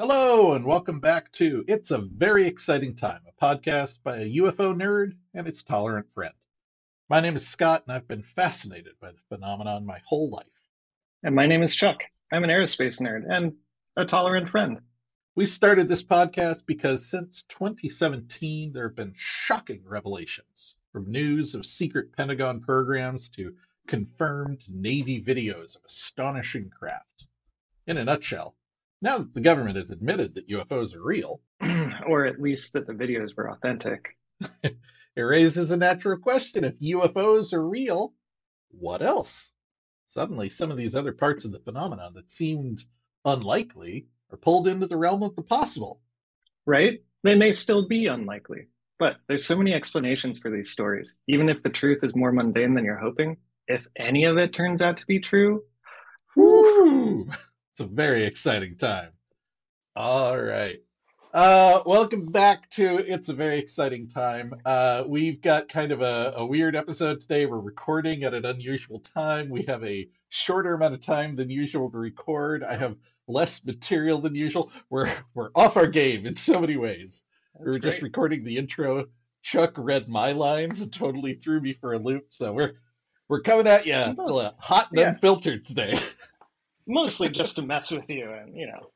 Hello, and welcome back to It's a Very Exciting Time, a podcast by a UFO nerd and its tolerant friend. My name is Scott, and I've been fascinated by the phenomenon my whole life. And my name is Chuck. I'm an aerospace nerd and a tolerant friend. We started this podcast because since 2017, there have been shocking revelations from news of secret Pentagon programs to confirmed Navy videos of astonishing craft. In a nutshell, now that the government has admitted that UFOs are real, or at least that the videos were authentic. it raises a natural question. If UFOs are real, what else? Suddenly, some of these other parts of the phenomenon that seemed unlikely are pulled into the realm of the possible. Right? They may still be unlikely, but there's so many explanations for these stories. Even if the truth is more mundane than you're hoping, if any of it turns out to be true, it's a very exciting time. All right. Uh, welcome back to It's a Very Exciting Time. Uh, we've got kind of a, a weird episode today. We're recording at an unusual time. We have a shorter amount of time than usual to record. I have less material than usual. We're we're off our game in so many ways. That's we were just recording the intro. Chuck read my lines and totally threw me for a loop. So we're we're coming at you hot and yeah. unfiltered today. mostly just to mess with you and, you know,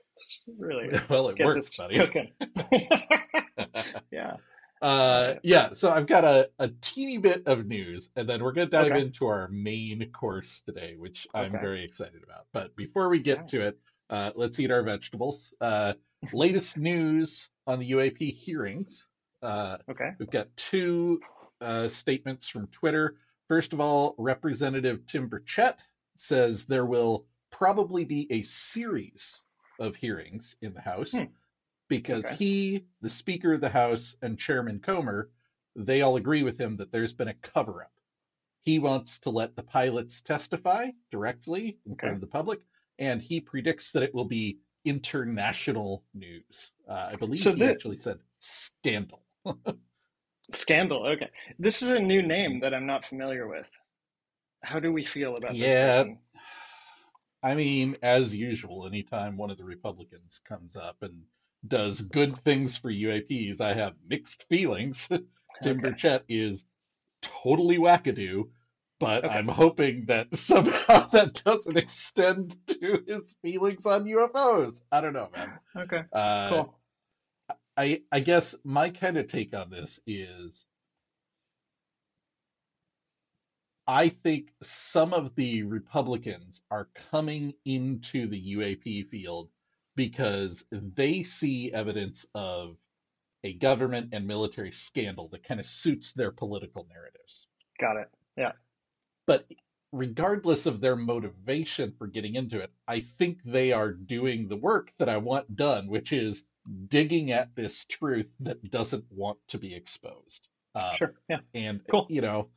really well, it get works, buddy. cooking. yeah. Uh, yeah, so I've got a, a teeny bit of news, and then we're going to dive Okay. into our main course today, which I'm very excited about. But before we get to it, uh, let's eat our vegetables. Uh, latest news on the UAP hearings. Uh, Okay. we've got two uh, statements from Twitter. First of all, Representative Tim Burchett says there will probably be a series of hearings in the House Hmm. because Okay. he, the Speaker of the House, and Chairman Comer, they all agree with him that there's been a cover up. He wants to let the pilots testify directly in front of the public, and he predicts that it will be international news. Uh, I believe So he actually said scandal. Scandal. Okay. This is a new name that I'm not familiar with. How do we feel about Yeah. this person? I mean, as usual, anytime one of the Republicans comes up and does good things for UAPs, I have mixed feelings. Tim Okay. Burchett is totally wackadoo, but Okay. I'm hoping that somehow that doesn't extend to his feelings on UFOs. I don't know, man. Okay. Uh, Cool. I I guess my kind of take on this is I think some of the Republicans are coming into the UAP field because they see evidence of a government and military scandal that kind of suits their political narratives. Got it. Yeah. But regardless of their motivation for getting into it, I think they are doing the work that I want done, which is digging at this truth that doesn't want to be exposed. Um, Sure. Yeah. and Cool. you know,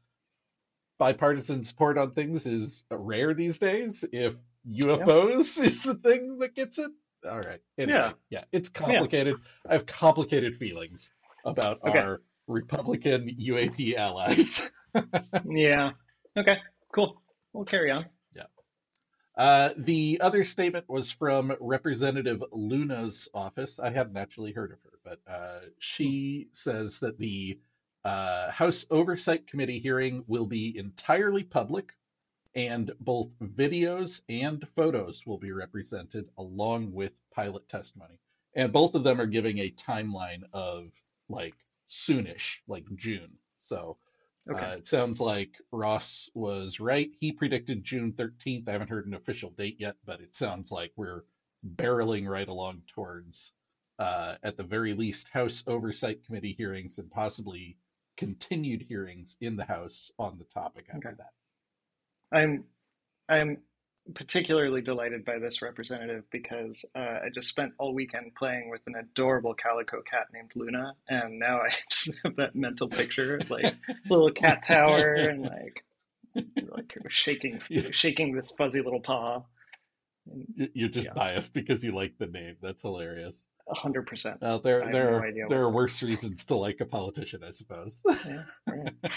bipartisan support on things is rare these days. If UFOs is the thing that gets it, all right. Anyway, Yeah. yeah, it's complicated. I have complicated feelings about Okay. our Republican UAP allies. Yeah. Okay. Cool. We'll carry on. Yeah. Uh, the other statement was from Representative Luna's office. I hadn't actually heard of her, but uh, she says that the uh, House Oversight Committee hearing will be entirely public, and both videos and photos will be represented along with pilot testimony. And both of them are giving a timeline of like soonish, like June. So Okay. uh, it sounds like Ross was right. He predicted June 13th. I haven't heard an official date yet, but it sounds like we're barreling right along towards, uh, at the very least, House Oversight Committee hearings and possibly continued hearings in the House on the topic after Okay. that. I'm I'm particularly delighted by this representative because uh, I just spent all weekend playing with an adorable calico cat named Luna, and now I just have that mental picture of like little cat tower and like like shaking shaking this fuzzy little paw. You're just Yeah. biased because you like the name. That's hilarious. A hundred percent. Well, there there no are idea there are worse reasons to like a politician, I suppose. Yeah, right.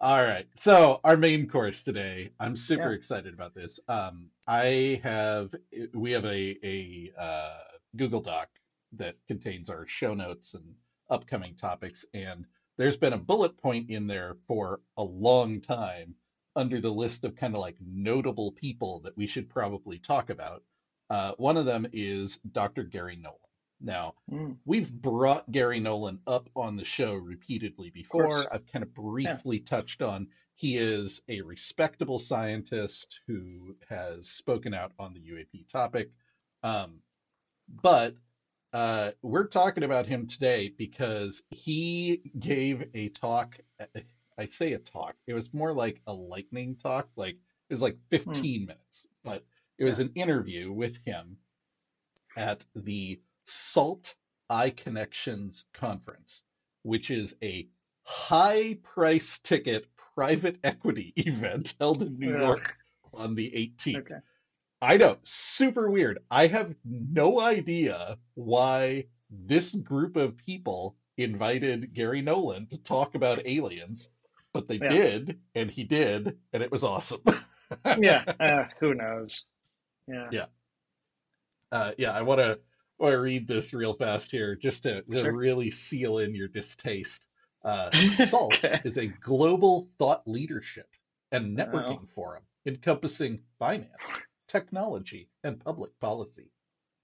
All right. So our main course today, I'm super Yeah. excited about this. Um, I have we have a a uh, Google Doc that contains our show notes and upcoming topics, and there's been a bullet point in there for a long time under the list of kind of like notable people that we should probably talk about. Uh, one of them is Dr. Garry Nolan. Now, Mm, we've brought Garry Nolan up on the show repeatedly before. I've kind of briefly touched on he is a respectable scientist who has spoken out on the UAP topic. Um, but uh, we're talking about him today because he gave a talk. I say a talk, it was more like a lightning talk. Like it was like 15 minutes, but it was Yeah. an interview with him at the Salt Eye Connections conference, which is a high price ticket private equity event held in New Ugh. York on the 18th. Okay. I know, super weird. I have no idea why this group of people invited Garry Nolan to talk about aliens, but they Yeah. did, and he did, and it was awesome. Yeah. Uh, who knows? Yeah. Yeah. Uh, yeah, I want to want to read this real fast here just to, to Sure. really seal in your distaste. Uh, SALT Okay. is a global thought leadership and Oh. networking forum encompassing finance, technology, and public policy.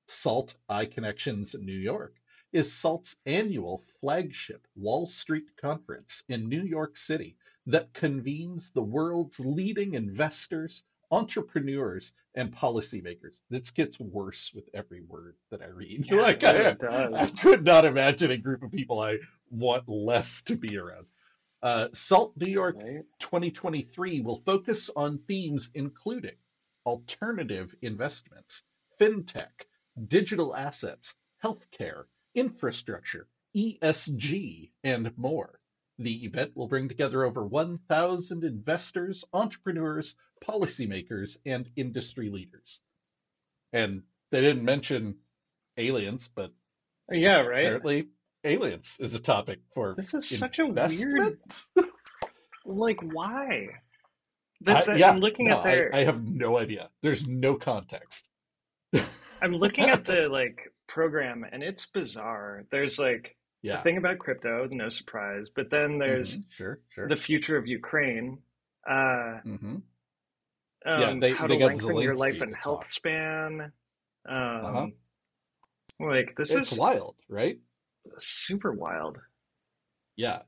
SALT iConnections New York is SALT's annual flagship Wall Street conference in New York City that convenes the world's leading investors, entrepreneurs, and policymakers. This gets worse with every word that I read. Yeah, like I, I could not imagine a group of people I want less to be around. Uh, SALT New York Right? 2023 will focus on themes including alternative investments, fintech, digital assets, healthcare, infrastructure, ESG, and more. The event will bring together over 1,000 investors, entrepreneurs, policymakers, and industry leaders. And they didn't mention aliens, but oh, Yeah, right? apparently aliens is a topic for This is such a weird. Like, why? I- But the, yeah, I'm looking no, at their. I, I have no idea. There's no context. I'm looking at the like program, and it's bizarre. There's like Yeah. the thing about crypto, no surprise. But then there's Mhm. Sure, sure. the future of Ukraine. Uh, mm-hmm. um, they- how they to lengthen your life and health talk. span. Um, Uh-huh. Like this It's is wild, right? super wild. Yeah.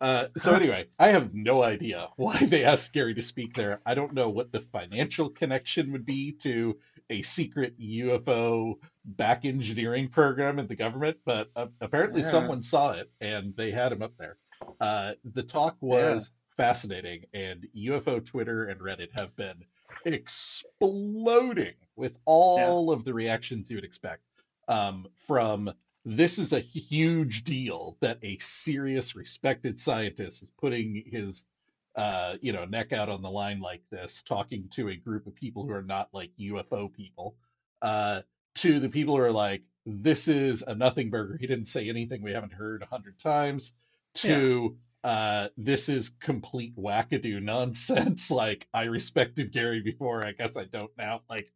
Uh, so anyway, I have no idea why they asked Garry to speak there. I don't know what the financial connection would be to a secret UFO back engineering program in the government, but uh, apparently Yeah. someone saw it and they had him up there. Uh, the talk was fascinating, and UFO Twitter and Reddit have been exploding with all of the reactions you would expect. Um, from this is a huge deal that a serious, respected scientist is putting his, uh, you know, neck out on the line like this, talking to a group of people who are not like UFO people, uh, to the people who are like, this is a nothing burger. He didn't say anything we haven't heard a hundred times. To uh, this is complete wackadoo nonsense. Like I respected Garry before, I guess I don't now. Like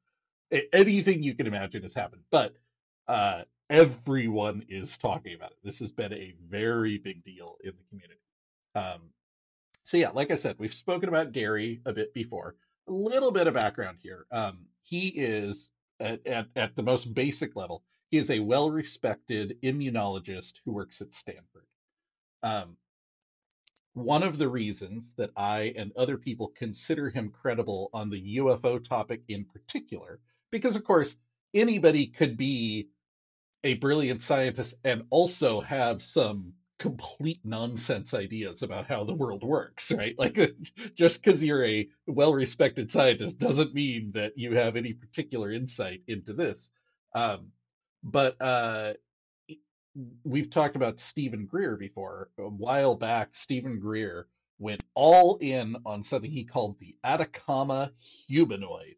anything you can imagine has happened, but uh, everyone is talking about it. This has been a very big deal in the community. Um, so yeah, like I said, we've spoken about Garry a bit before. A little bit of background here. Um, he is at, at, at the most basic level. He is a well-respected immunologist who works at Stanford. Um, one of the reasons that I and other people consider him credible on the UFO topic in particular, because of course anybody could be a brilliant scientist and also have some complete nonsense ideas about how the world works, right? Like just because you're a well-respected scientist doesn't mean that you have any particular insight into this. Um, but uh, we've talked about Stephen Greer before. A while back, Stephen Greer went all in on something he called the Atacama humanoid,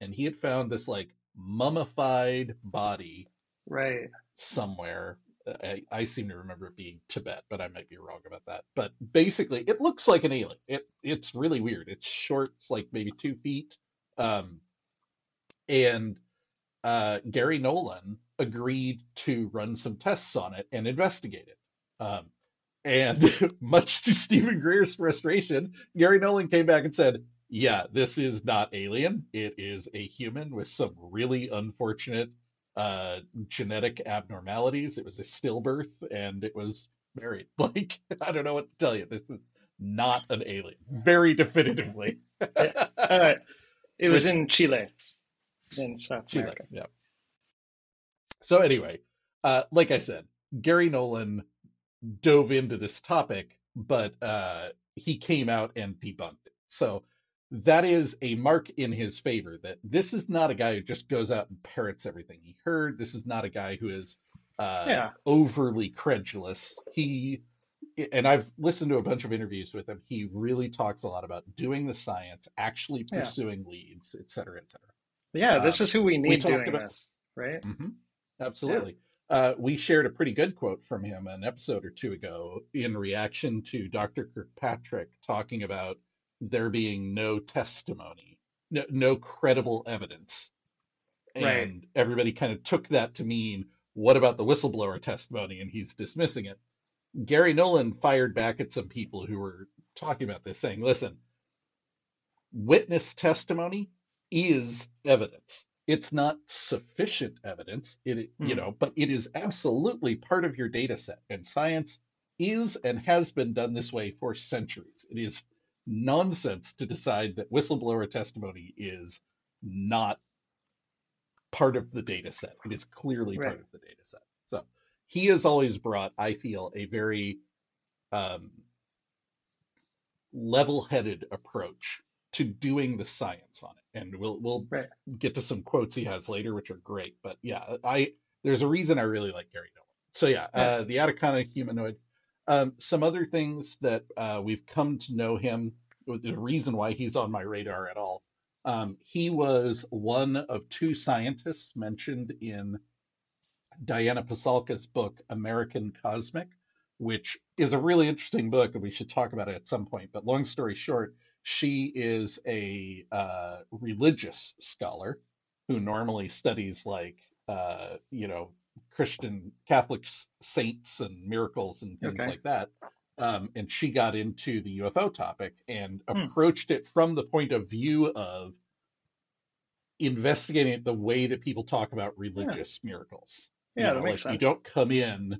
and he had found this like mummified body Right. somewhere I, I seem to remember it being Tibet, but I might be wrong about that. But basically, it looks like an alien. It it's really weird. It's short. It's like maybe two feet. Um, and uh, Garry Nolan agreed to run some tests on it and investigate it. Um, and much to Stephen Greer's frustration, Garry Nolan came back and said, "Yeah, this is not alien. It is a human with some really unfortunate uh, genetic abnormalities. It was a stillbirth, and it was married. Like I don't know what to tell you. This is not an alien. Very definitively. Yeah. Uh, it was Which- in Chile, in South Chile. America. Yeah. So anyway, uh, like I said, Garry Nolan dove into this topic, but uh, he came out and debunked it. So that is a mark in his favor that this is not a guy who just goes out and parrots everything he heard. This is not a guy who is uh, Yeah. overly credulous. He and I've listened to a bunch of interviews with him. He really talks a lot about doing the science, actually Yeah. pursuing leads, et cetera, et cetera. Yeah, this Um, is who we need talked doing about- this, right? hmm Absolutely. Uh, we shared a pretty good quote from him an episode or two ago in reaction to Dr. Kirkpatrick talking about there being no testimony, no, no credible evidence. Right. And everybody kind of took that to mean, what about the whistleblower testimony? And he's dismissing it. Garry Nolan fired back at some people who were talking about this, saying, listen, witness testimony is evidence. It's not sufficient evidence, it you Hmm. know, but it is absolutely part of your data set. And science is and has been done this way for centuries. It is nonsense to decide that whistleblower testimony is not part of the data set. It is clearly part of the data set. So he has always brought, I feel, a very um, level-headed approach to doing the science on it. And we'll we'll Right. get to some quotes he has later, which are great. But yeah, I there's a reason I really like Garry Nolan. So yeah, uh, the Atacama humanoid. Um, some other things that uh, we've come to know him. The reason why he's on my radar at all. Um, he was one of two scientists mentioned in Diana Pasulka's book American Cosmic, which is a really interesting book, and we should talk about it at some point. But long story short, she is a uh, religious scholar who normally studies like uh, you know Christian Catholic saints and miracles and things Okay. like that. Um, and she got into the UFO topic and Hmm. approached it from the point of view of investigating it the way that people talk about religious miracles. You Yeah, know, that makes like you don't come in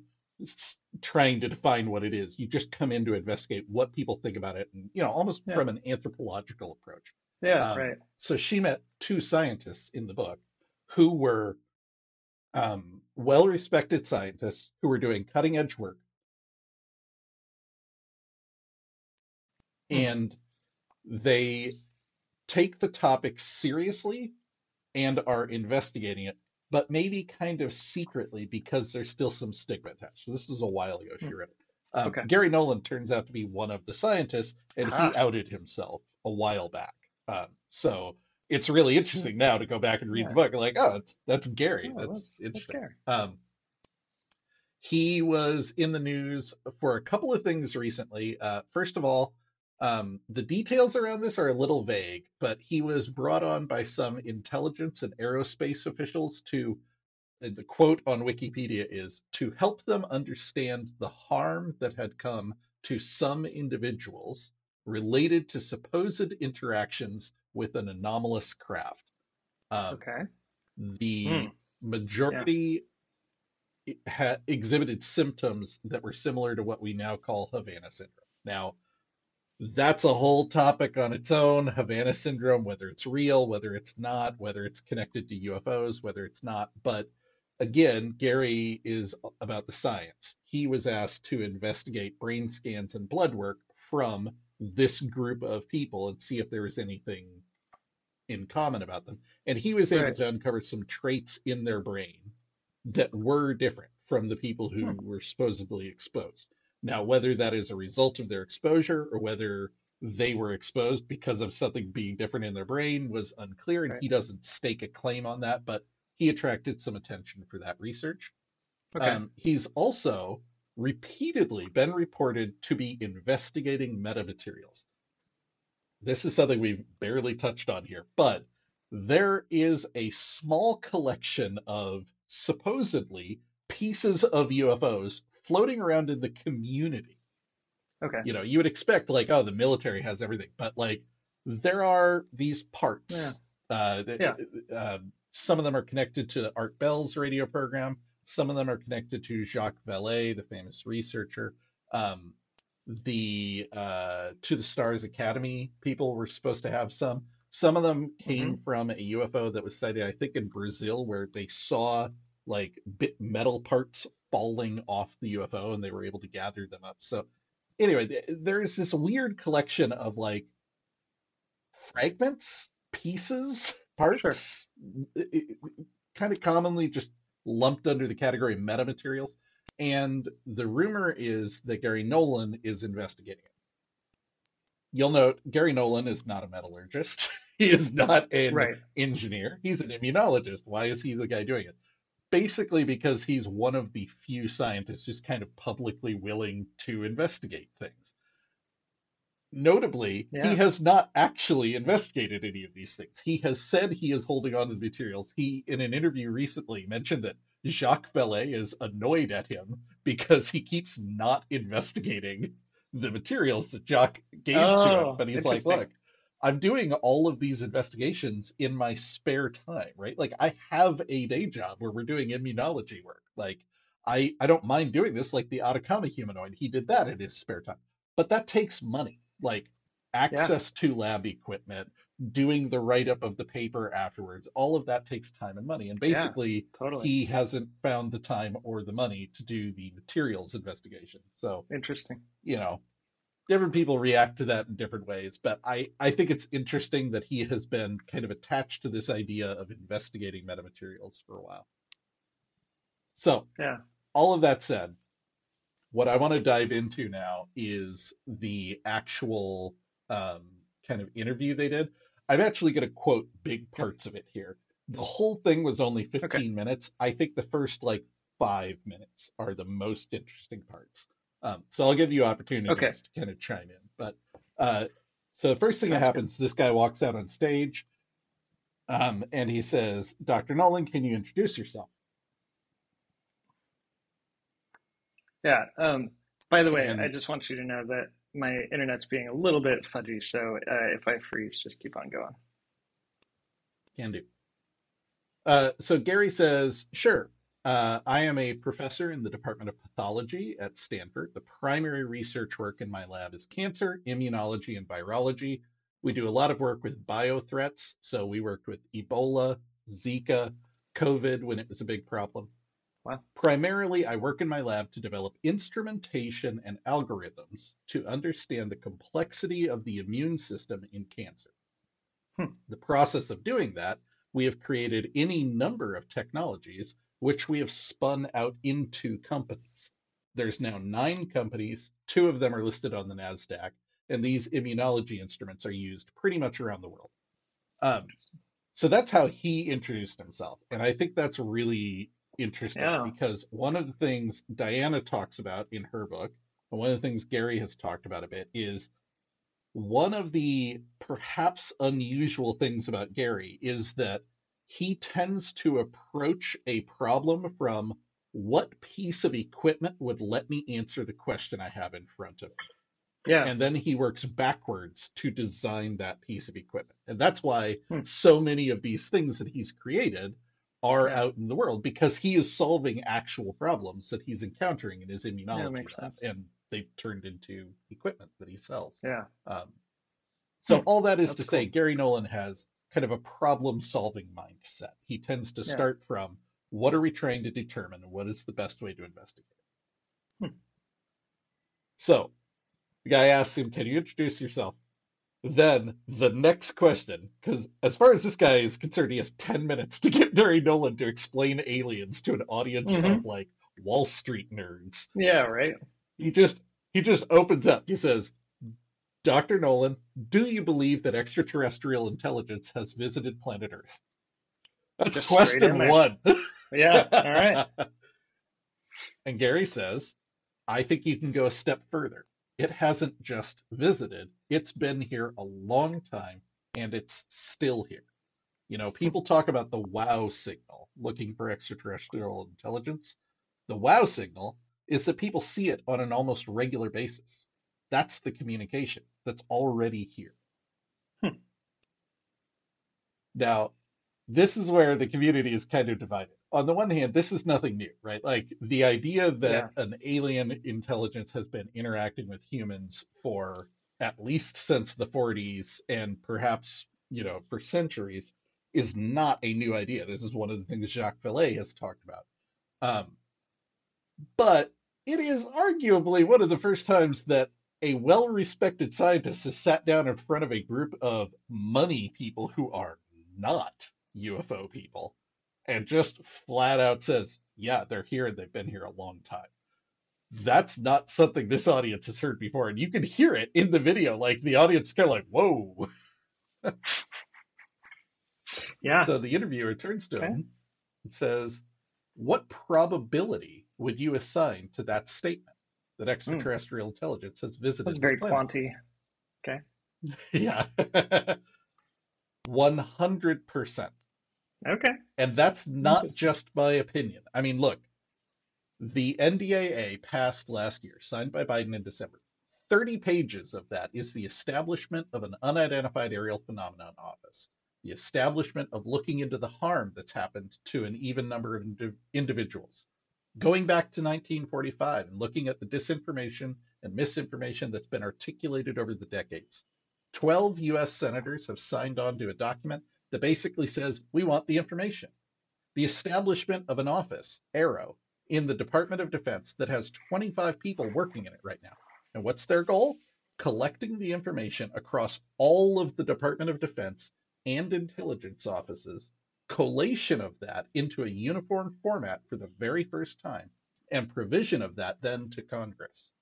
trying to define what it is. You just come in to investigate what people think about it, and you know, almost Yeah. from an anthropological approach. Yeah, Um, right. So she met two scientists in the book who were um, well-respected scientists who were doing cutting-edge work, Hmm. and they take the topic seriously and are investigating it, but maybe kind of secretly because there's still some stigma attached. So this is a while ago she read it. Um, Okay. Garry Nolan turns out to be one of the scientists, and Ah. he outed himself a while back. Um, so it's really interesting now to go back and read Yeah. the book. Like, oh, that's that's Garry. Oh, that's that's- That's interesting. fair. Um, he was in the news for a couple of things recently. Uh, first of all, um, the details around this are a little vague, but he was brought on by some intelligence and aerospace officials to, uh, the quote on Wikipedia is, to help them understand the harm that had come to some individuals related to supposed interactions with an anomalous craft. Um, Okay. the Hmm. majority ha- exhibited symptoms that were similar to what we now call Havana syndrome. Now, that's a whole topic on its own. Havana syndrome, whether it's real, whether it's not, whether it's connected to UFOs, whether it's not. But again, Garry is about the science. He was asked to investigate brain scans and blood work from this group of people and see if there was anything in common about them. And he was able Right. to uncover some traits in their brain that were different from the people who Hmm. were supposedly exposed. Now, whether that is a result of their exposure or whether they were exposed because of something being different in their brain was unclear, and Right. he doesn't stake a claim on that, but he attracted some attention for that research. Okay. Um, he's also repeatedly been reported to be investigating metamaterials. This is something we've barely touched on here, but there is a small collection of supposedly pieces of UFOs floating around in the community. Okay. You know, you would expect like, oh, the military has everything, but like there are these parts. Uh, that, Yeah. uh, some of them are connected to Art Bell's radio program. Some of them are connected to Jacques Vallée, the famous researcher. Um, the uh, To the Stars Academy people were supposed to have some. Some of them came from a UFO that was sighted, I think, in Brazil, where they saw like bit metal parts falling off the UFO and they were able to gather them up. So, anyway, th- there's this weird collection of like fragments, pieces, parts, kind of commonly just lumped under the category of metamaterials. And the rumor is that Garry Nolan is investigating it. You'll note Garry Nolan is not a metallurgist. he is not an Right. engineer. He's an immunologist. Why is he the guy doing it? Basically, because he's one of the few scientists who's kind of publicly willing to investigate things. Notably, Yeah. he has not actually investigated any of these things. He has said he is holding on to the materials. He, in an interview recently, mentioned that Jacques Vallée is annoyed at him because he keeps not investigating the materials that Jacques gave to Oh, him. But he's like, look, I'm doing all of these investigations in my spare time, right? Like I have a day job where we're doing immunology work. Like I I don't mind doing this like the Atacama humanoid. He did that in his spare time. But that takes money. Like access to lab equipment, doing the write up of the paper afterwards. All of that takes time and money. And Yeah. basically Totally. he hasn't found the time or the money to do the materials investigation. So Interesting. you know, different people react to that in different ways. But I, I think it's interesting that he has been kind of attached to this idea of investigating metamaterials for a while. So, Yeah. all of that said, what I want to dive into now is the actual um, kind of interview they did. I'm actually going to quote big parts of it here. The whole thing was only 15 minutes. I think the first like five minutes are the most interesting parts. Um, so I'll give you opportunities Okay. to kind of chime in. But uh, so the first thing that Sounds good. happens, this guy walks out on stage, um, and he says, "Dr. Nolan, can you introduce yourself?" Yeah. Um, by the way, And- I just want you to know that my internet's being a little bit fudgy, so uh, if I freeze, just keep on going. Can do. Uh, so Garry says, sure. Uh, I am a professor in the Department of Pathology at Stanford. The primary research work in my lab is cancer, immunology, and virology. We do a lot of work with biothreats. So we worked with Ebola, Zika, COVID when it was a big problem. Wow. Primarily, I work in my lab to develop instrumentation and algorithms to understand the complexity of the immune system in cancer. Hmm. The process of doing that, we have created any number of technologies which we have spun out into companies. There's now nine companies, two of them are listed on the NASDAQ, and these immunology instruments are used pretty much around the world. Um, so that's how he introduced himself. And I think that's really interesting Yeah. because one of the things Diana talks about in her book, and one of the things Garry has talked about a bit, is one of the perhaps unusual things about Garry is that he tends to approach a problem from what piece of equipment would let me answer the question I have in front of me Yeah. and then he works backwards to design that piece of equipment. And that's why Hmm. so many of these things that he's created are Yeah. out in the world because he is solving actual problems that he's encountering in his immunology lab, and they've turned into equipment that he sells. Yeah. Um, so Hmm. all that is That's to say. Garry Nolan has kind of a problem-solving mindset. He tends to Yeah. start from what are we trying to determine, and what is the best way to investigate. Hmm. So the guy asks him, "Can you introduce yourself?" Then the next question, because as far as this guy is concerned, he has 10 minutes to get Garry Nolan to explain aliens to an audience Mhm. of like Wall Street nerds Yeah. Right. he just he just opens up. He says, "Dr. Nolan, do you believe that extraterrestrial intelligence has visited planet Earth?" That's Just question one. Yeah. All right. And Garry says, I think you can go a step further. It hasn't just visited, it's been here a long time and it's still here. You know, people talk about the wow signal, looking for extraterrestrial intelligence. The wow signal is that people see it on an almost regular basis. That's the communication that's already here. Hmm. Now, this is where the community is kind of divided. On the one hand, this is nothing new, right? Like the idea that Yeah. an alien intelligence has been interacting with humans for at least since the 40s and perhaps, you know, for centuries is not a new idea. This is one of the things Jacques Vallée has talked about. Um, but it is arguably one of the first times that a well respected scientist has sat down in front of a group of money people who are not UFO people and just flat out says, yeah, they're here and they've been here a long time. That's not something this audience has heard before. And you can hear it in the video. Like the audience kind of like, whoa. Yeah. So the interviewer turns to Okay. him and says, What probability would you assign to that statement that hmm. extraterrestrial intelligence has visited That's very planet? quanty. Okay. Yeah. 100%. Okay. And that's not just my opinion. I mean, look, the NDAA passed last year, signed by Biden in December. 30 pages of that is the establishment of an unidentified aerial phenomenon office, the establishment of looking into the harm that's happened to an even number of indi- individuals. Going back to 1945 and looking at the disinformation and misinformation that's been articulated over the decades. 12 US senators have signed on to a document that basically says we want the information. The establishment of an office, AARO, in the Department of Defense that has 25 people working in it right now. And what's their goal? Collecting the information across all of the Department of Defense and intelligence offices, collation of that into a uniform format for the very first time, and provision of that then to Congress.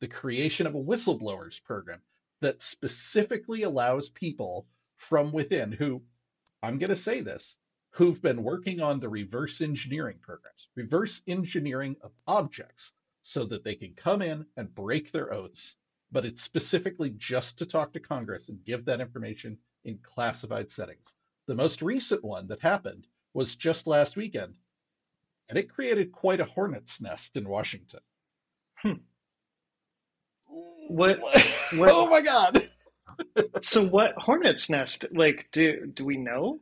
The creation of a whistleblowers program that specifically allows people from within who, I'm going to say this, who've been working on the reverse engineering programs, reverse engineering of objects, so that they can come in and break their oaths. But it's specifically just to talk to Congress and give that information in classified settings. The most recent one that happened was just last weekend, and it created quite a hornet's nest in Washington. Hmm. What- oh my God! So what hornet's nest? Like, do do we know?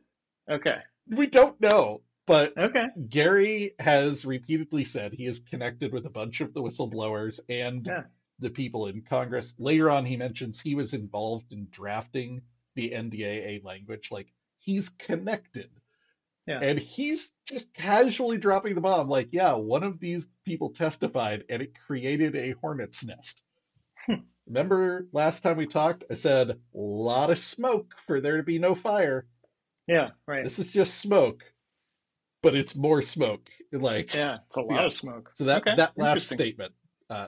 Okay. We don't know, but Okay. Garry has repeatedly said he is connected with a bunch of the whistleblowers and Yeah. the people in Congress. Later on, he mentions he was involved in drafting the NDAA language. Like, he's connected. Yeah. And he's just casually dropping the bomb, like, yeah, one of these people testified and it created a hornet's nest. Hmm. Remember last time we talked? I said, a lot of smoke for there to be no fire. Yeah. Right. This is just smoke, but it's more smoke. Like, Yeah. It's a lot Yeah. of smoke. so that Okay, that last statement. Uh,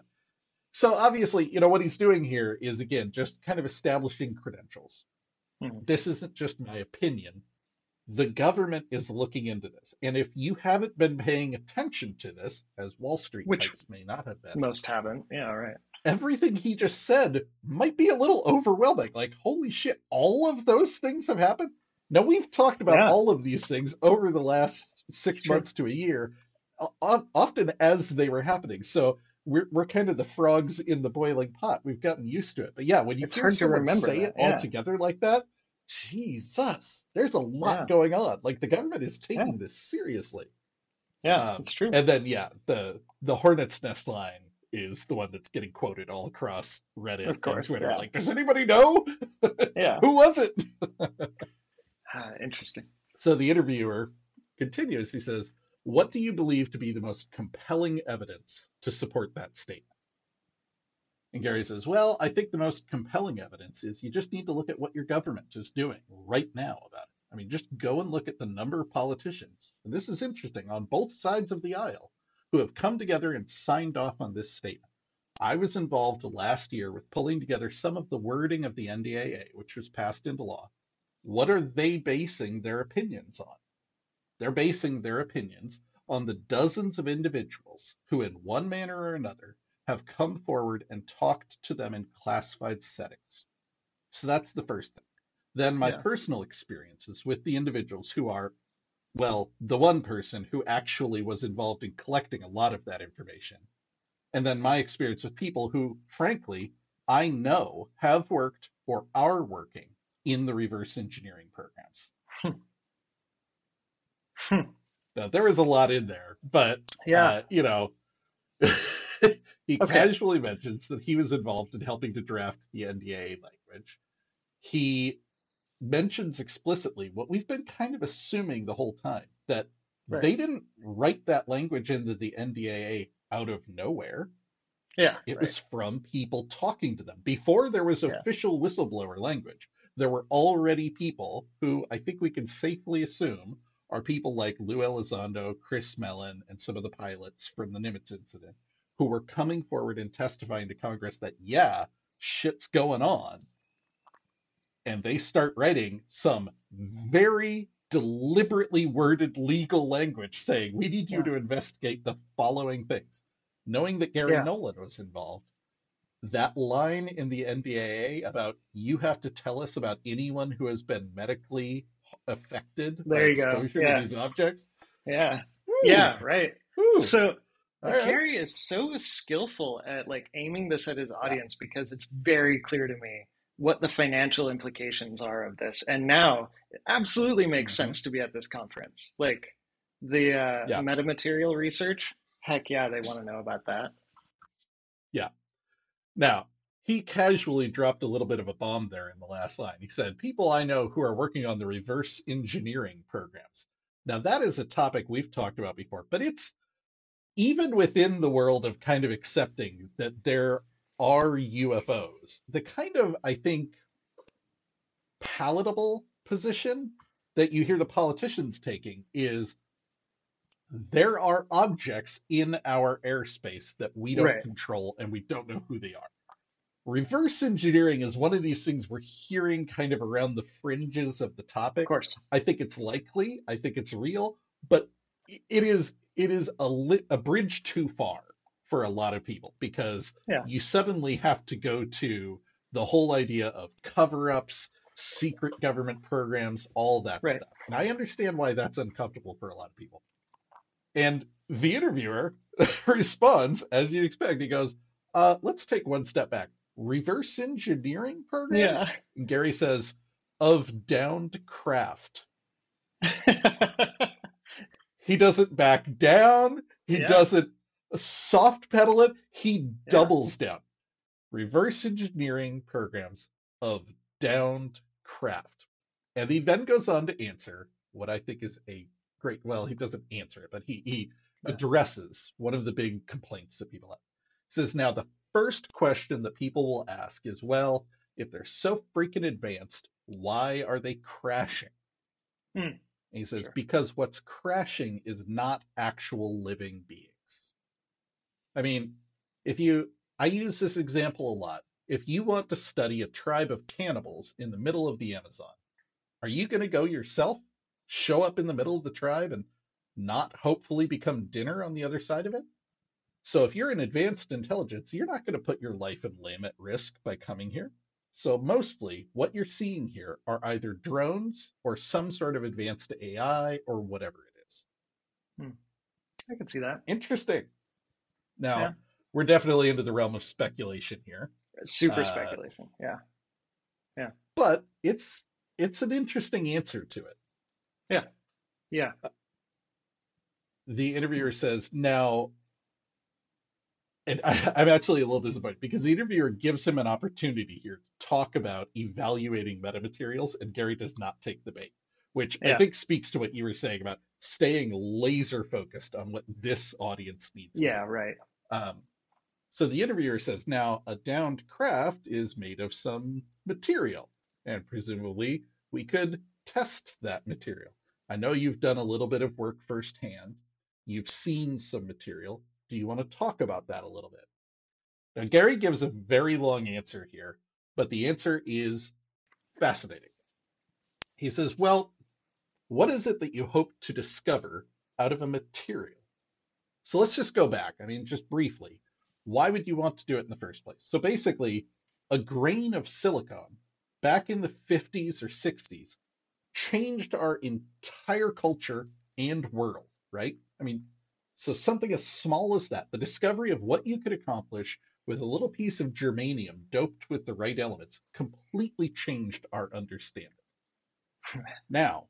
so obviously, you know what he's doing here is again just kind of establishing credentials. Mhm. This isn't just my opinion. The government is looking into this, and if you haven't been paying attention to this, as Wall Street Which- types may not have been, Most haven't. Yeah. Right. everything he just said might be a little overwhelming. Like, holy shit, all of those things have happened. Now we've talked about Yeah. all of these things over the last six It's true. months to a year, often as they were happening. So we're we're kind of the frogs in the boiling pot. We've gotten used to it. But yeah, when you It's hear to someone say that, it all together like that, Jesus, there's a lot Yeah. going on. Like the government is taking Yeah. this seriously. Yeah. Um, it's true. And then yeah, the the hornet's nest line is the one that's getting quoted all across Reddit course, and Twitter. yeah. Like, does anybody know yeah. who was it? Ah, interesting. So the interviewer continues. He says, "What do you believe to be the most compelling evidence to support that statement?" And Garry says, "Well, I think the most compelling evidence is you just need to look at what your government is doing right now about it. I mean, just go and look at the number of politicians, and this is interesting, on both sides of the aisle, who have come together and signed off on this statement. I was involved last year with pulling together some of the wording of the NDAA, which was passed into law. What are they basing their opinions on? They're basing their opinions on the dozens of individuals who, in one manner or another, have come forward and talked to them in classified settings. So that's the first thing. Then my Yeah. personal experiences with the individuals who are, well, the one person who actually was involved in collecting a lot of that information. And then my experience with people who, frankly, I know have worked or are working in the reverse engineering programs. Hmm. Now, there was a lot in there, but Yeah. uh, you know, he Okay. casually mentions that he was involved in helping to draft the NDAA language. He mentions explicitly what we've been kind of assuming the whole time that Right. they didn't write that language into the NDAA out of nowhere. Yeah. It right. was from people talking to them. Before there was Yeah. official whistleblower language, there were already people who I think we can safely assume are people like Lou Elizondo, Chris Mellon, and some of the pilots from the Nimitz incident who were coming forward and testifying to Congress that, yeah, shit's going on. And they start writing some very deliberately worded legal language saying, we need you Yeah. to investigate the following things. Knowing that Garry Yeah. Nolan was involved, that line in the NDAA about you have to tell us about anyone who has been medically affected by There you go. exposure Yeah. to these objects. Yeah. Woo, Yeah. Right. woo. So right. Garry is so skillful at like aiming this at his audience because it's very clear to me what the financial implications are of this. And now it absolutely makes Mhm. sense to be at this conference. Like the uh, Yeah. metamaterial research, heck yeah, they want to know about that. Now, he casually dropped a little bit of a bomb there in the last line. He said, People I know who are working on the reverse engineering programs. Now, that is a topic we've talked about before, but it's even within the world of kind of accepting that there are UFOs, the kind of, I think, palatable position that you hear the politicians taking is there are objects in our airspace that we don't Right. control and we don't know who they are. Reverse engineering is one of these things we're hearing kind of around the fringes of the topic. Of course. I think it's likely, I think it's real, but it is it is a li- a bridge too far for a lot of people because Yeah. you suddenly have to go to the whole idea of cover-ups, secret government programs, all that Right. stuff. And I understand why that's uncomfortable for a lot of people. And the interviewer responds, as you'd expect, he goes, uh, let's take one step back. Reverse engineering programs? Yeah. And Garry says, of downed craft. He doesn't back down. He Yeah. doesn't soft pedal it. He doubles down. Reverse engineering programs of downed craft. And he then goes on to answer what I think is a great, well, he doesn't answer it, but he, he Yeah. addresses one of the big complaints that people have. He says, now the first question that people will ask is, well, if they're so freaking advanced, why are they crashing? Hmm. And he says, Sure. because what's crashing is not actual living beings. I mean, if you, I use this example a lot. If you want to study a tribe of cannibals in the middle of the Amazon, are you going to go yourself, show up in the middle of the tribe, and not hopefully become dinner on the other side of it? So if you're an advanced intelligence, you're not going to put your life and limb at risk by coming here. So mostly what you're seeing here are either drones or some sort of advanced AI or whatever it is. I can see that. Interesting. Now, Yeah. we're definitely into the realm of speculation here, Super Uh, speculation. Yeah. Yeah. but it's it's an interesting answer to it. Yeah. Yeah. The interviewer says, now, and I, I'm actually a little disappointed because the interviewer gives him an opportunity here to talk about evaluating metamaterials, and Garry does not take the bait, which I think speaks to what you were saying about staying laser focused on what this audience needs. Yeah. Right. Um, so the interviewer says, now a downed craft is made of some material, and presumably we could test that material. I know you've done a little bit of work firsthand. You've seen some material. Do you want to talk about that a little bit? Now, Garry gives a very long answer here, but the answer is fascinating. He says, well, what is it that you hope to discover out of a material? So let's just go back. I mean, just briefly, why would you want to do it in the first place? So basically, a grain of silicon back in the 50s or 60s changed our entire culture and world, right? I mean, so something as small as that, the discovery of what you could accomplish with a little piece of germanium doped with the right elements, completely changed our understanding. now,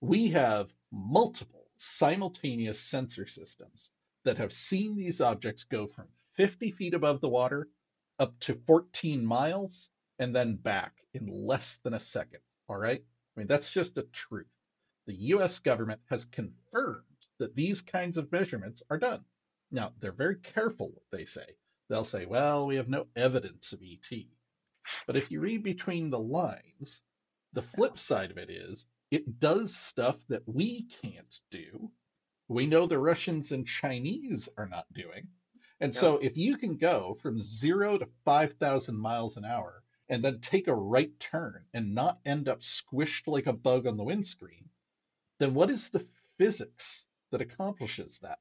we have multiple simultaneous sensor systems that have seen these objects go from 50 feet above the water up to 14 miles and then back in less than a second. All right. I mean, that's just a truth. The US government has confirmed that these kinds of measurements are done. Now, they're very careful what they say. They'll say, well, we have no evidence of ET. But if you read between the lines, the flip side of it is it does stuff that we can't do. We know the Russians and Chinese are not doing. And so if you can go from zero to 5,000 miles an hour and then take a right turn and not end up squished like a bug on the windscreen, then what is the physics that accomplishes that?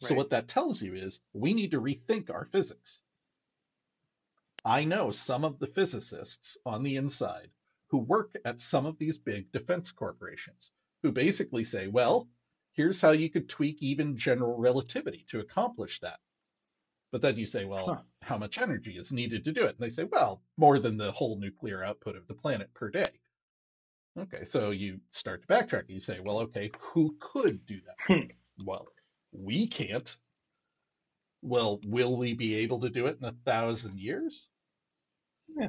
So what that tells you is we need to rethink our physics. I know some of the physicists on the inside who work at some of these big defense corporations who basically say, well, here's how you could tweak even general relativity to accomplish that. But then you say, well, Huh. how much energy is needed to do it? And they say, well, more than the whole nuclear output of the planet per day. Okay, so you start to backtrack. You say, well, okay, who could do that? Hmm. Well, we can't. Well, will we be able to do it in a thousand years? Yeah.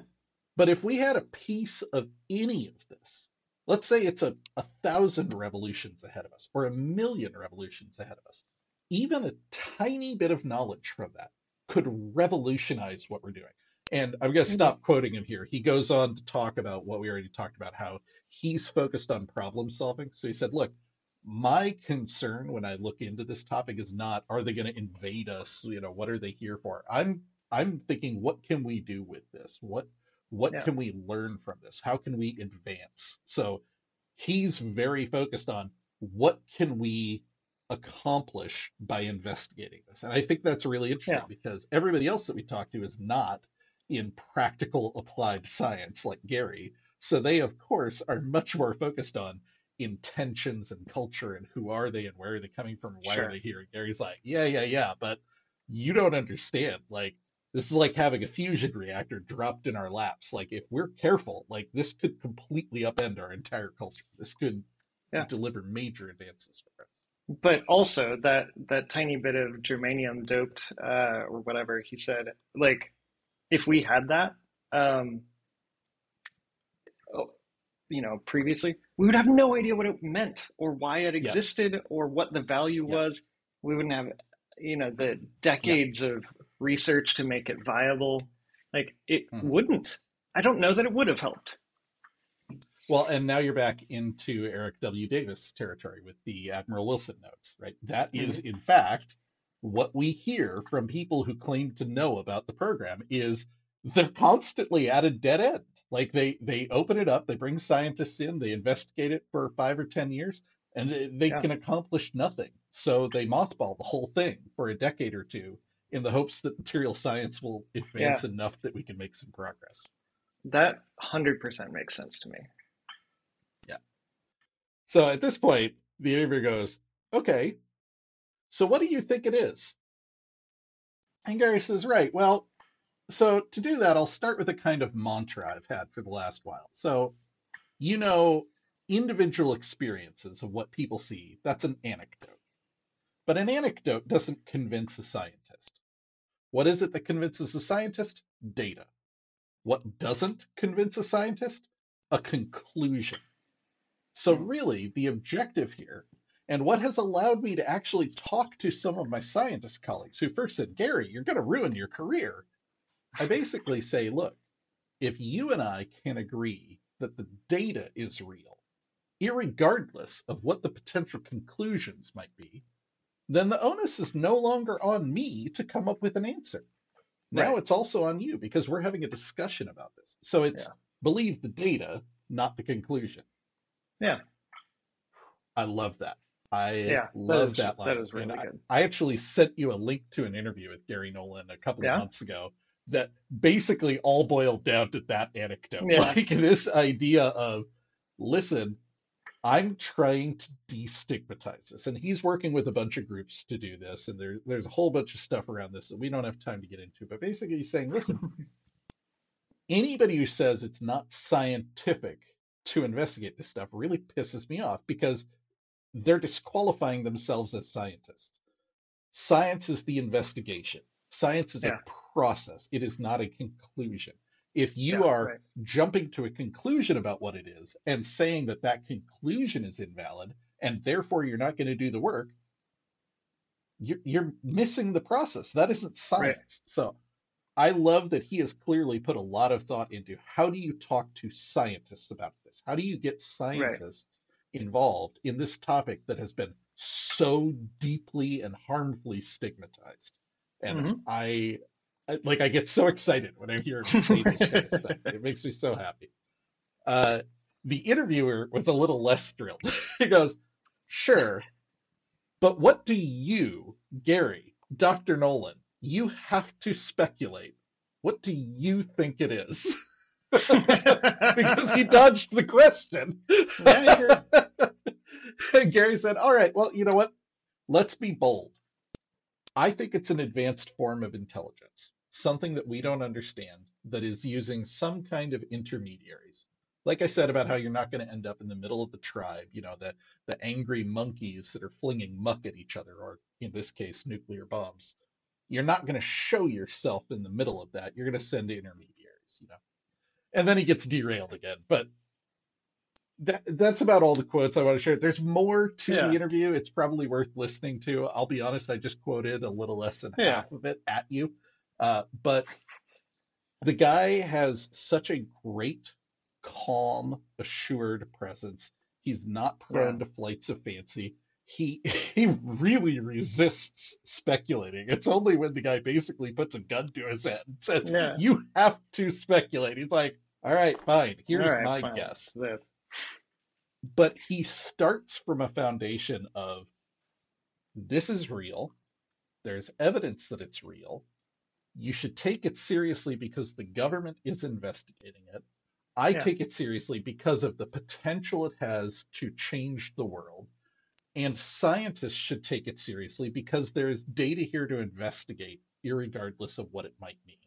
But if we had a piece of any of this, let's say it's a, a thousand revolutions ahead of us or a million revolutions ahead of us, even a tiny bit of knowledge from that could revolutionize what we're doing. And I'm going to stop mm-hmm. quoting him here. He goes on to talk about what we already talked about, how he's focused on problem solving. So he said, look, my concern when I look into this topic is not are they going to invade us? You know, what are they here for? I'm I'm thinking, what can we do with this? What what Yeah. can we learn from this? How can we advance? So he's very focused on what can we accomplish by investigating this. And I think that's really interesting Yeah. because everybody else that we talk to is not in practical applied science like Garry. So they, of course, are much more focused on intentions and culture and who are they and where are they coming from and why Sure. are they here. And Garry's like, yeah, yeah, yeah, but you don't understand. Like, this is like having a fusion reactor dropped in our laps. Like, if we're careful, like this could completely upend our entire culture. This could Yeah. deliver major advances for us. But also that that tiny bit of germanium doped uh, or whatever he said, like if we had that, um, oh, you know, previously, we would have no idea what it meant or why it Yes. existed or what the value Yes. was. We wouldn't have, you know, the decades of research to make it viable. Like it Mhm. wouldn't. I don't know that it would have helped. Well, and now you're back into Eric W. Davis territory with the Admiral Wilson notes, right? That is, mm-hmm. in fact, what we hear from people who claim to know about the program is they're constantly at a dead end. Like they they open it up, they bring scientists in, they investigate it for five or ten years, and they, they Yeah. can accomplish nothing. So they mothball the whole thing for a decade or two in the hopes that material science will advance enough that we can make some progress. That 100% makes sense to me. So at this point, the interviewer goes, Okay, so what do you think it is? And Garry says, Right, well, so to do that, I'll start with a kind of mantra I've had for the last while. So, you know, individual experiences of what people see, that's an anecdote. But an anecdote doesn't convince a scientist. What is it that convinces a scientist? Data. What doesn't convince a scientist? A conclusion. So, hmm. really, the objective here, and what has allowed me to actually talk to some of my scientist colleagues who first said, Garry, you're going to ruin your career. I basically say, look, if you and I can agree that the data is real, irregardless of what the potential conclusions might be, then the onus is no longer on me to come up with an answer. Now Right. it's also on you because we're having a discussion about this. So it's Yeah. believe the data, not the conclusion. Yeah. I love that. I Yeah, love is that line. that is really I, good. I actually sent you a link to an interview with Garry Nolan a couple of months ago that basically all boiled down to that anecdote. yeah, Like this idea of, listen, I'm trying to destigmatize this. And he's working with a bunch of groups to do this. And there, there's a whole bunch of stuff around this that we don't have time to get into. But basically, he's saying, listen, anybody who says it's not scientific to investigate this stuff really pisses me off because they're disqualifying themselves as scientists. Science is the investigation. Science is a process. It is not a conclusion. If you yeah, are right, jumping to a conclusion about what it is and saying that that conclusion is invalid and therefore you're not going to do the work, you're, you're missing the process. That isn't right, science. So I love that he has clearly put a lot of thought into how do you talk to scientists about this? How do you get right. scientists involved in this topic that has been so deeply and harmfully stigmatized? And hmm I I- like I get so excited when I hear him say this kind of stuff. It makes me so happy. Uh, the interviewer was a little less thrilled. he goes, "Sure, but what do you, Garry, Dr. Nolan, you have to speculate. What do you think it is?" because he dodged the question. Yeah, Garry said, All right, well, you know what? Let's be bold. I think it's an advanced form of intelligence, something that we don't understand that is using some kind of intermediaries. Like I said about how you're not going to end up in the middle of the tribe, you know, the, the angry monkeys that are flinging muck at each other, or in this case, nuclear bombs. You're not going to show yourself in the middle of that. You're going to send intermediaries, you know. And then he gets derailed again. But that that's about all the quotes I want to share. There's more to the interview. It's probably worth listening to. I'll be honest, I just quoted a little less than yeah, half of it at you. Uh, but the guy has such a great, calm, assured presence. He's not yeah, prone to flights of fancy. He he really resists speculating. It's only when the guy basically puts a gun to his head and says, yeah. "You have to speculate." He's like, "All right, fine. Here's right, my fine. guess." This. but he starts from a foundation of this is real. There's evidence that it's real. You should take it seriously because the government is investigating it. I Yeah, take it seriously because of the potential it has to change the world. And scientists should take it seriously because there is data here to investigate, irregardless of what it might mean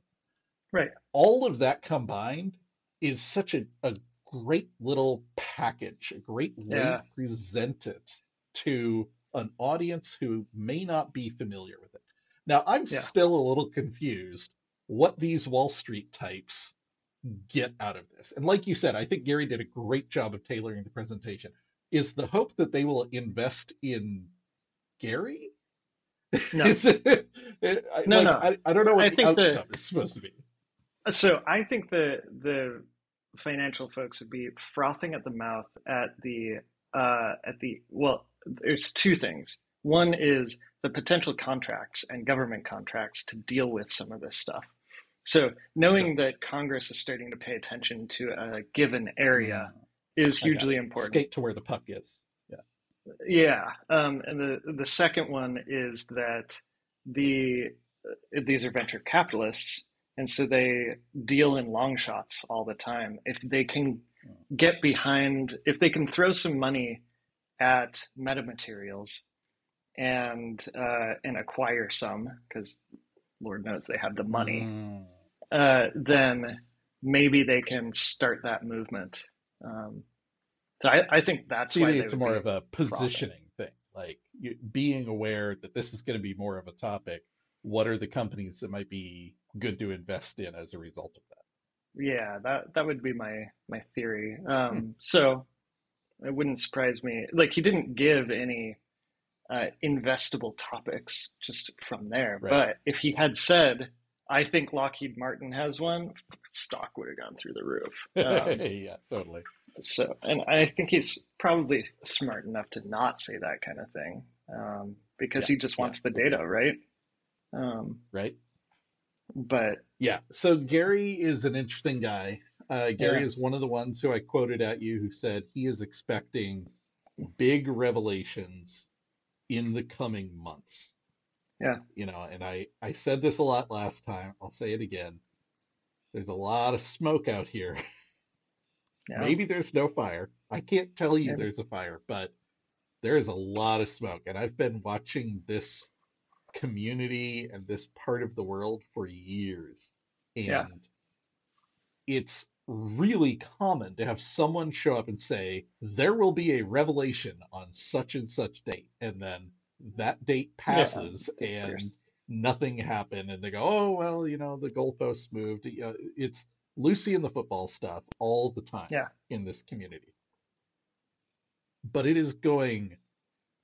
right. all of that combined is such a, a great little package, a great way Yeah, to present it to an audience who may not be familiar with it. Now, I'm yeah, still a little confused what these Wall Street types get out of this. And like you said, I think Garry did a great job of tailoring the presentation. Is the hope that they will invest in Garry? no, it, I, no, like no. I, I don't know what I the think the is supposed to be. so I think the the financial folks would be frothing at the mouth at the uh at the well, there's two things. One is the potential contracts and government contracts to deal with some of this stuff. So Sure. knowing that Congress is starting to pay attention to a given area Mm. Is hugely important. Skate to where the puck is. Yeah. Yeah, um, and the the second one is that the uh, these are venture capitalists, and so they deal in long shots all the time. If they can Mm. get behind, if they can throw some money at metamaterials and uh, and acquire some, because Lord knows they have the money, Mm. uh, then maybe they can start that movement. Um, so I, I think that's you why it's more of a positioning thing, like you, being aware that this is going to be more of a topic. What are the companies that might be good to invest in as a result of that? Yeah, that that would be my my theory. Hmm. Um, so it wouldn't surprise me. Like he didn't give any uh, investable topics just from there. Right. But if he had said, "I think Lockheed Martin has one," stock would have gone through the roof. Um, yeah, totally. So, and I think he's probably smart enough to not say that kind of thing um, because Yeah, he just yeah, wants the data, right? Um, right. but Yeah. So Garry is an interesting guy. Uh, Garry yeah, is one of the ones who I quoted at you who said he is expecting big revelations in the coming months. Yeah. You know, and I I said this a lot last time. I'll say it again. There's a lot of smoke out here. Yeah. Maybe there's no fire. I can't tell you Maybe. there's a fire, but there is a lot of smoke. And I've been watching this community and this part of the world for years. And Yeah. it's really common to have someone show up and say, there will be a revelation on such and such date. And then that date passes course. and nothing happened. And they go, oh, well, you know, the goalposts moved. You uh, it's Lucy and the football stuff all the time Yeah. in this community. But it is going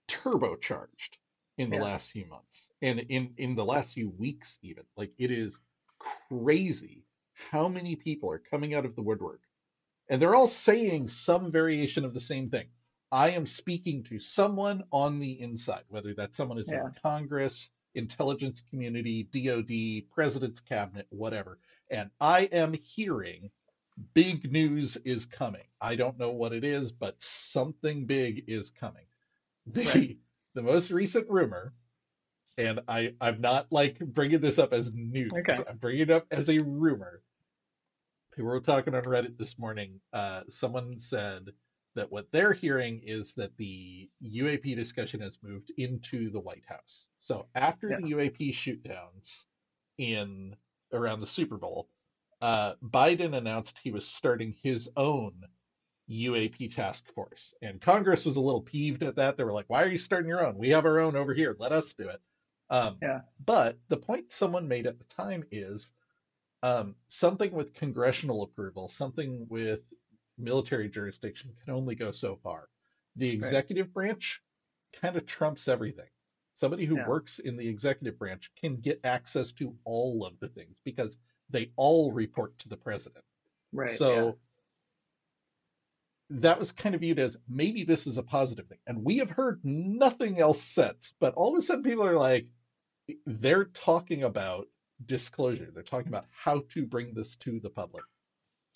turbocharged in the Yeah. last few months and in in the last few weeks even like it is crazy how many people are coming out of the woodwork and they're all saying some variation of the same thing i am speaking to someone on the inside whether that someone is Yeah. in congress intelligence community dod president's cabinet whatever and i am hearing big news is coming i don't know what it is but something big is coming the Right. the most recent rumor, and I I'm not like bringing this up as news. Okay. I'm bringing it up as a rumor. People were talking on Reddit this morning. Uh, someone said that what they're hearing is that the UAP discussion has moved into the White House. So after Yeah. the UAP shootdowns in around the Super Bowl, uh, Biden announced he was starting his own UAP task force. And Congress was a little peeved at that. They were like, why are you starting your own? We have our own over here. Let us do it. Um, Yeah. But the point someone made at the time is um, something with congressional approval, something with military jurisdiction can only go so far. The executive branch kind of trumps everything. Somebody who Yeah. works in the executive branch can get access to all of the things because they all report to the president. Right. So that was kind of viewed as maybe this is a positive thing. And we have heard nothing else since, but all of a sudden people are like, they're talking about disclosure. They're talking about how to bring this to the public.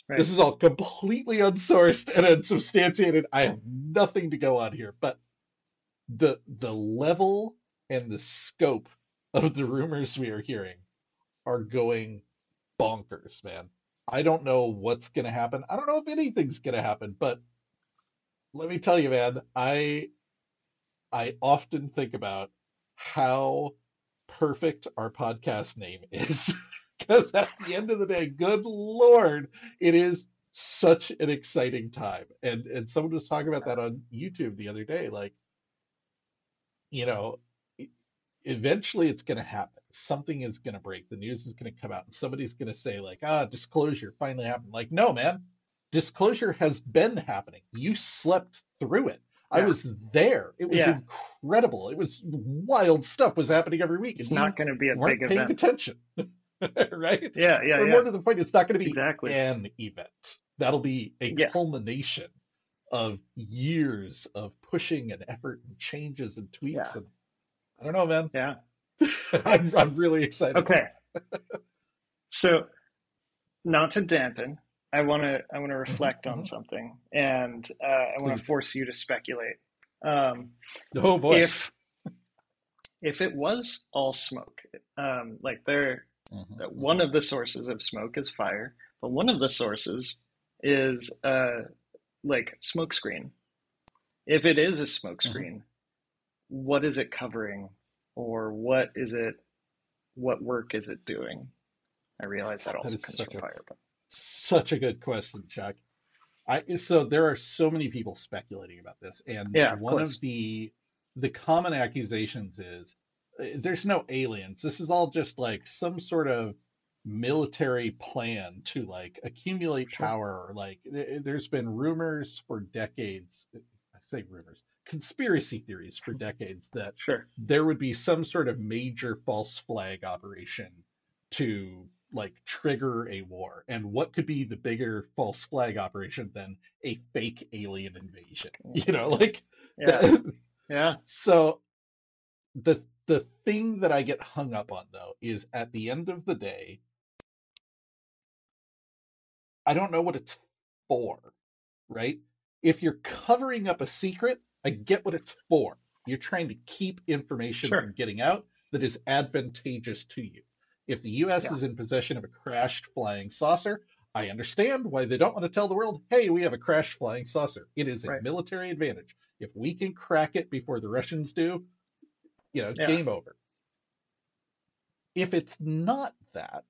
Right. This is all completely unsourced and unsubstantiated. I have nothing to go on here, but the the level and the scope of the rumors we are hearing are going bonkers, man. I don't know what's going to happen. I don't know if anything's going to happen, but let me tell you, man, I I often think about how perfect our podcast name is because at the end of the day, good lord, it is such an exciting time. And and someone was talking about that on YouTube the other day like you know, eventually it's going to happen. Something is going to break. The news is going to come out, and somebody's going to say, like, ah, disclosure finally happened. Like, no, man, disclosure has been happening. You slept through it. I was there. It was Yeah. incredible. It was wild stuff was happening every week. It's not going to be a big paying event. attention, right? Yeah. Yeah. or Yeah. more to the point, it's not going to be Exactly. an event. That'll be a Yeah. culmination of years of pushing and effort and changes and tweaks. Yeah. And I don't know, man. Yeah. I'm, I'm really excited. Okay. So, not to dampen, I want to I want to reflect on mhm. something, and uh, I want to force you to speculate. Um, Oh boy. if if it was all smoke, um, like there, Mhm, that mhm. one of the sources of smoke is fire, but one of the sources is uh, like smoke screen. If it is a smoke Mhm. What is it covering, or what is it? What work is it doing? I realize that also comes from a fire, but such a good question, Chuck. I so there are so many people speculating about this, and Yeah, one course. of the the common accusations is uh, there's no aliens. This is all just like some sort of military plan to like accumulate Sure. power. Like th- there's been rumors for decades. I say rumors, conspiracy theories for decades that sure. there would be some sort of major false flag operation to like trigger a war. And what could be the bigger false flag operation than a fake alien invasion? You know, like Yeah, that- yeah, so the the thing that I get hung up on though is at the end of the day, I don't know what it's for, right? If you're covering up a secret, I get what it's for. You're trying to keep information Sure. from getting out that is advantageous to you. If the US Yeah. is in possession of a crashed flying saucer, I understand why they don't want to tell the world, hey, we have a crashed flying saucer. It is a Right. military advantage. If we can crack it before the Russians do, you know, Yeah. game over. If it's not that,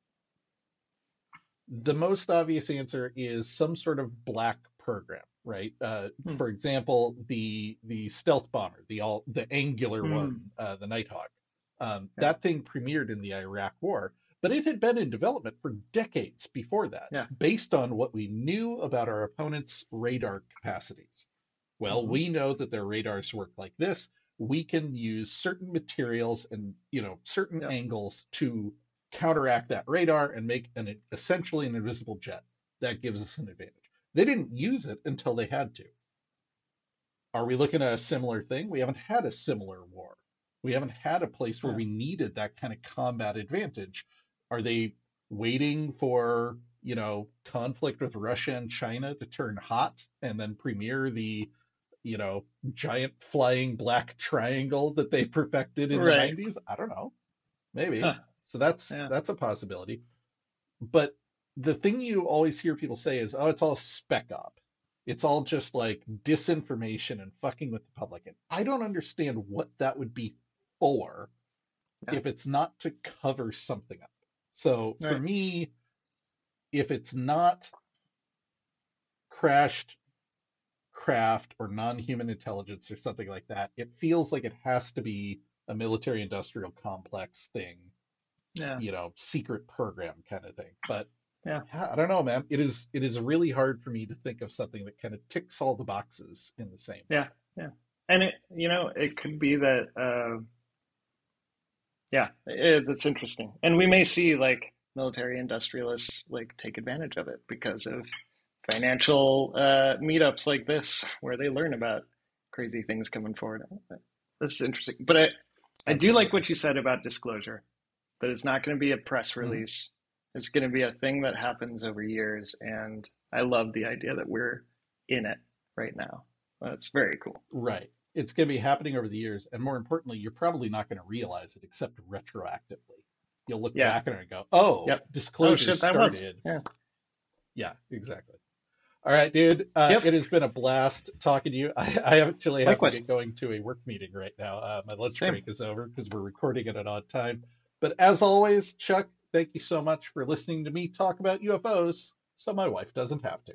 the most obvious answer is some sort of black program, right? Uh, Hmm. For example, the the stealth bomber, the all the angular Hmm. one, uh, the Nighthawk. Um, Yeah. That thing premiered in the Iraq War, but it had been in development for decades before that, Yeah. based on what we knew about our opponent's radar capacities. Well, Mhm. we know that their radars work like this. We can use certain materials and you know certain angles to counteract that radar and make an essentially an invisible jet. That gives us an advantage. They didn't use it until they had to. Are we looking at a similar thing? We haven't had a similar war. We haven't had a place where Yeah. we needed that kind of combat advantage. Are they waiting for, you know, conflict with Russia and China to turn hot and then premiere the, you know, giant flying black triangle that they perfected in Right. the 90s? I don't know. Maybe. Huh. So that's Yeah. that's a possibility. But the thing you always hear people say is, "Oh, it's all spec op. It's all just like disinformation and fucking with the public." And I don't understand what that would be for Yeah. if it's not to cover something up. So for me, if it's not crashed craft or non-human intelligence or something like that, it feels like it has to be a military industrial complex thing Yeah. you know secret program kind of thing but Yeah. i don't know man it is it is really hard for me to think of something that kind of ticks all the boxes in the same Yeah, yeah. And it, you know, it could be that, uh, yeah, it, it's interesting. And we may see like military industrialists like take advantage of it because of financial uh, meetups like this, where they learn about crazy things coming forward. This is interesting. But I, I do like what you said about disclosure, that it's not going to be a press Mhm. release. It's going to be a thing that happens over years. And I love the idea that we're in it right now. That's very cool. right it's going to be happening over the years and more importantly you're probably not going to realize it except retroactively you'll look Yeah. back and go oh Yep. disclosure oh shit, started Yeah. yeah exactly all right dude uh, Yep. it has been a blast talking to you i, I actually have Likewise. to get going to a work meeting right now uh, my lunch Same. break is over because we're recording it at an odd time but as always chuck thank you so much for listening to me talk about ufos so my wife doesn't have to